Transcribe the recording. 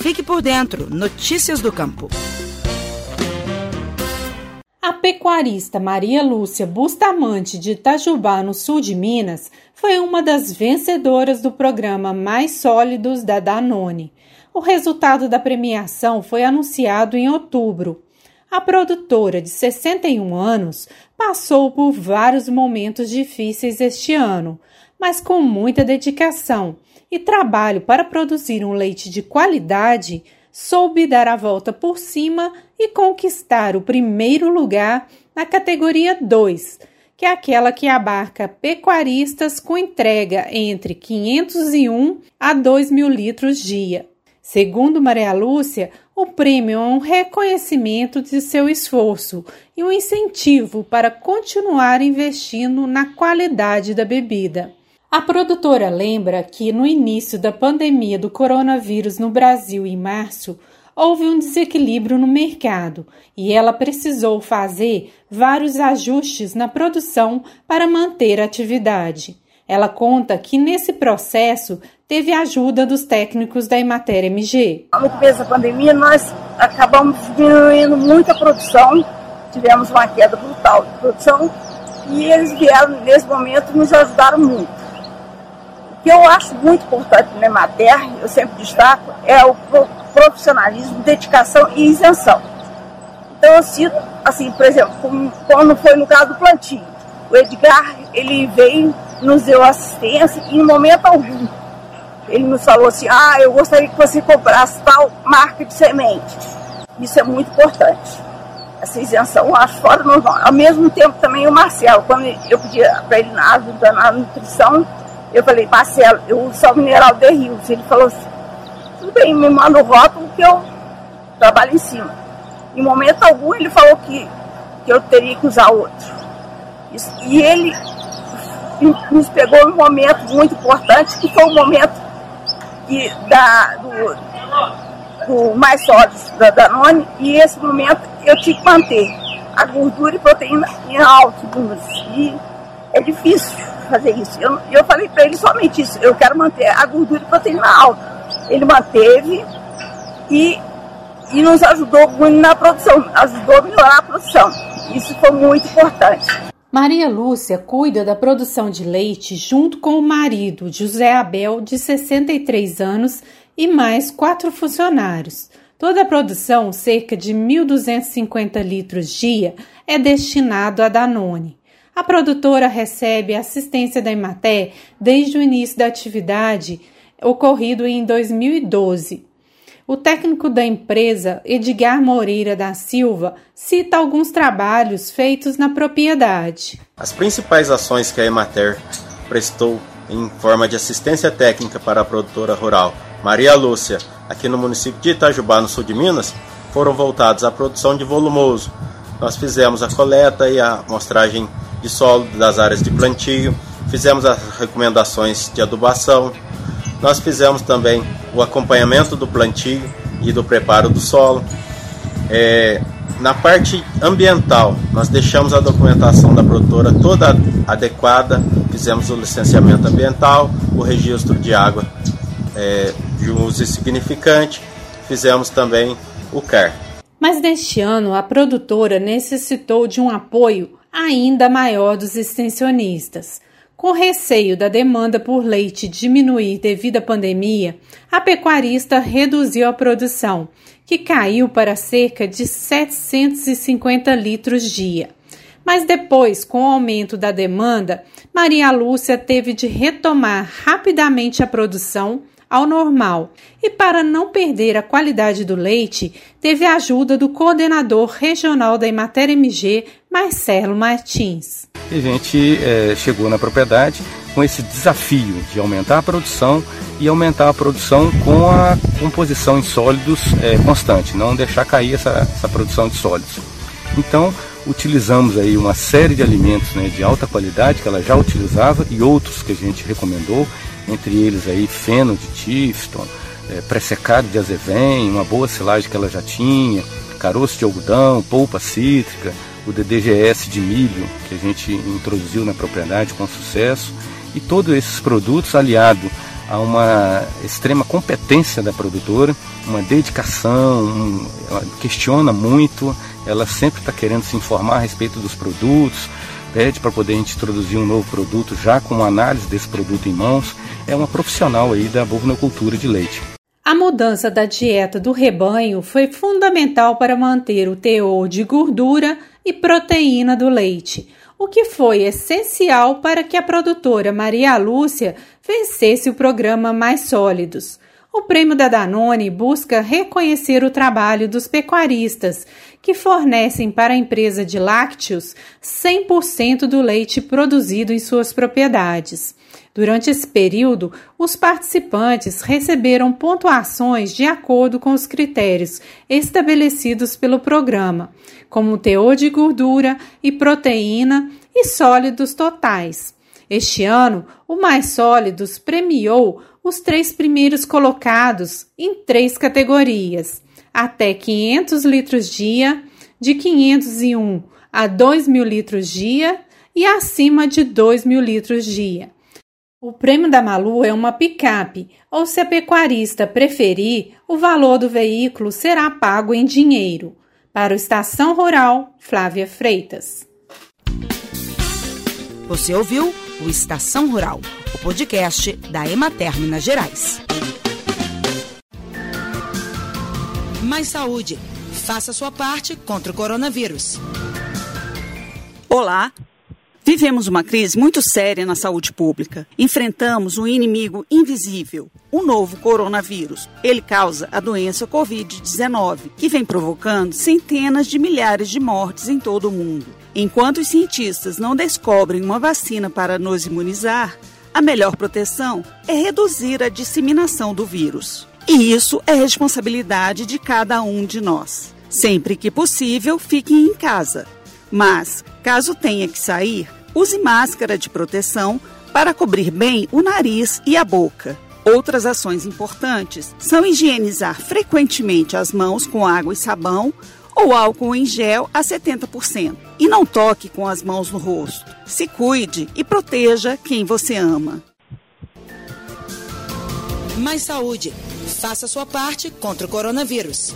Fique por dentro. Notícias do Campo. A pecuarista Maria Lúcia Bustamante de Itajubá, no sul de Minas, foi uma das vencedoras do programa Mais Sólidos da Danone. O resultado da premiação foi anunciado em outubro. A produtora de 61 anos passou por vários momentos difíceis este ano, mas com muita dedicação e trabalho para produzir um leite de qualidade, soube dar a volta por cima e conquistar o primeiro lugar na categoria 2, que é aquela que abarca pecuaristas com entrega entre 501 a 2 mil litros dia. Segundo Maria Lúcia, o prêmio é um reconhecimento de seu esforço e um incentivo para continuar investindo na qualidade da bebida. A produtora lembra que no início da pandemia do coronavírus no Brasil em março, houve um desequilíbrio no mercado e ela precisou fazer vários ajustes na produção para manter a atividade. Ela conta que nesse processo teve ajuda dos técnicos da Emater MG. No começo da pandemia, nós acabamos diminuindo muito a produção, tivemos uma queda brutal de produção e eles vieram nesse momento nos ajudaram muito que eu acho muito importante na Emater, eu sempre destaco, é o profissionalismo, dedicação e isenção. Então eu cito, assim, por exemplo, como, quando foi no caso do plantio, o Edgar, ele veio, nos deu assistência e em momento algum ele nos falou assim, ah, eu gostaria que você comprasse tal marca de semente. Isso é muito importante. Essa isenção eu acho fora normal. Ao mesmo tempo também o Marcelo, quando eu pedi para ele na ajuda na nutrição, eu falei, Marcelo, eu uso só mineral de rios. Ele falou assim, tudo bem, me manda o rótulo que eu trabalho em cima. Em momento algum ele falou que, que eu teria que usar outro. Isso, e ele nos pegou um momento muito importante, que foi o momento que, da, do, do mais sólido da Danone, e esse momento eu tinha que manter a gordura e proteína em alto. E é difícil fazer isso. Eu, eu falei para ele somente isso, eu quero manter a gordura e proteína alta. Ele manteve e, e nos ajudou muito na produção, ajudou a melhorar a produção. Isso foi muito importante. Maria Lúcia cuida da produção de leite junto com o marido, José Abel, de 63 anos, e mais quatro funcionários. Toda a produção, cerca de 1.250 litros dia, é destinado a Danone. A produtora recebe assistência da Emater desde o início da atividade, ocorrido em 2012. O técnico da empresa, Edgar Moreira da Silva, cita alguns trabalhos feitos na propriedade. As principais ações que a Emater prestou em forma de assistência técnica para a produtora rural Maria Lúcia, aqui no município de Itajubá, no sul de Minas, foram voltados à produção de volumoso. Nós fizemos a coleta e a amostragem de solo das áreas de plantio, fizemos as recomendações de adubação, nós fizemos também o acompanhamento do plantio e do preparo do solo. É, na parte ambiental, nós deixamos a documentação da produtora toda adequada, fizemos o licenciamento ambiental, o registro de água é, de uso insignificante, fizemos também o CAR. Mas neste ano, a produtora necessitou de um apoio ainda maior dos extensionistas. Com receio da demanda por leite diminuir devido à pandemia, a pecuarista reduziu a produção, que caiu para cerca de 750 litros dia. Mas depois, com o aumento da demanda, Maria Lúcia teve de retomar rapidamente a produção ao normal. E para não perder a qualidade do leite, teve a ajuda do coordenador regional da Emater MG, Marcelo Martins. E a gente é, chegou na propriedade com esse desafio de aumentar a produção e aumentar a produção com a composição em sólidos é, constante, não deixar cair essa, essa produção de sólidos. Então, utilizamos aí uma série de alimentos né, de alta qualidade que ela já utilizava e outros que a gente recomendou entre eles aí feno de Tifton, é, pré-secado de azevém, uma boa silagem que ela já tinha, caroço de algodão, polpa cítrica, o DDGS de milho que a gente introduziu na propriedade com sucesso e todos esses produtos aliado a uma extrema competência da produtora, uma dedicação, um, ela questiona muito, ela sempre está querendo se informar a respeito dos produtos, pede para poder introduzir um novo produto já com uma análise desse produto em mãos. É uma profissional aí da bovinocultura de leite. A mudança da dieta do rebanho foi fundamental para manter o teor de gordura e proteína do leite, o que foi essencial para que a produtora Maria Lúcia vencesse o programa Mais Sólidos. O prêmio da Danone busca reconhecer o trabalho dos pecuaristas, que fornecem para a empresa de lácteos 100% do leite produzido em suas propriedades. Durante esse período, os participantes receberam pontuações de acordo com os critérios estabelecidos pelo programa, como teor de gordura e proteína e sólidos totais. Este ano, o Mais Sólidos premiou os três primeiros colocados em três categorias: até 500 litros dia, de 501 a 2 mil litros dia e acima de 2 mil litros dia. O prêmio da Malu é uma picape, ou se a pecuarista preferir, o valor do veículo será pago em dinheiro. Para o Estação Rural, Flávia Freitas. Você ouviu o Estação Rural, o podcast da Emater Minas Gerais. Mais saúde. Faça sua parte contra o coronavírus. Olá, Vivemos uma crise muito séria na saúde pública. Enfrentamos um inimigo invisível, o novo coronavírus. Ele causa a doença Covid-19, que vem provocando centenas de milhares de mortes em todo o mundo. Enquanto os cientistas não descobrem uma vacina para nos imunizar, a melhor proteção é reduzir a disseminação do vírus. E isso é responsabilidade de cada um de nós. Sempre que possível, fiquem em casa. Mas, caso tenha que sair, Use máscara de proteção para cobrir bem o nariz e a boca. Outras ações importantes são higienizar frequentemente as mãos com água e sabão ou álcool em gel a 70%. E não toque com as mãos no rosto. Se cuide e proteja quem você ama. Mais saúde. Faça sua parte contra o coronavírus.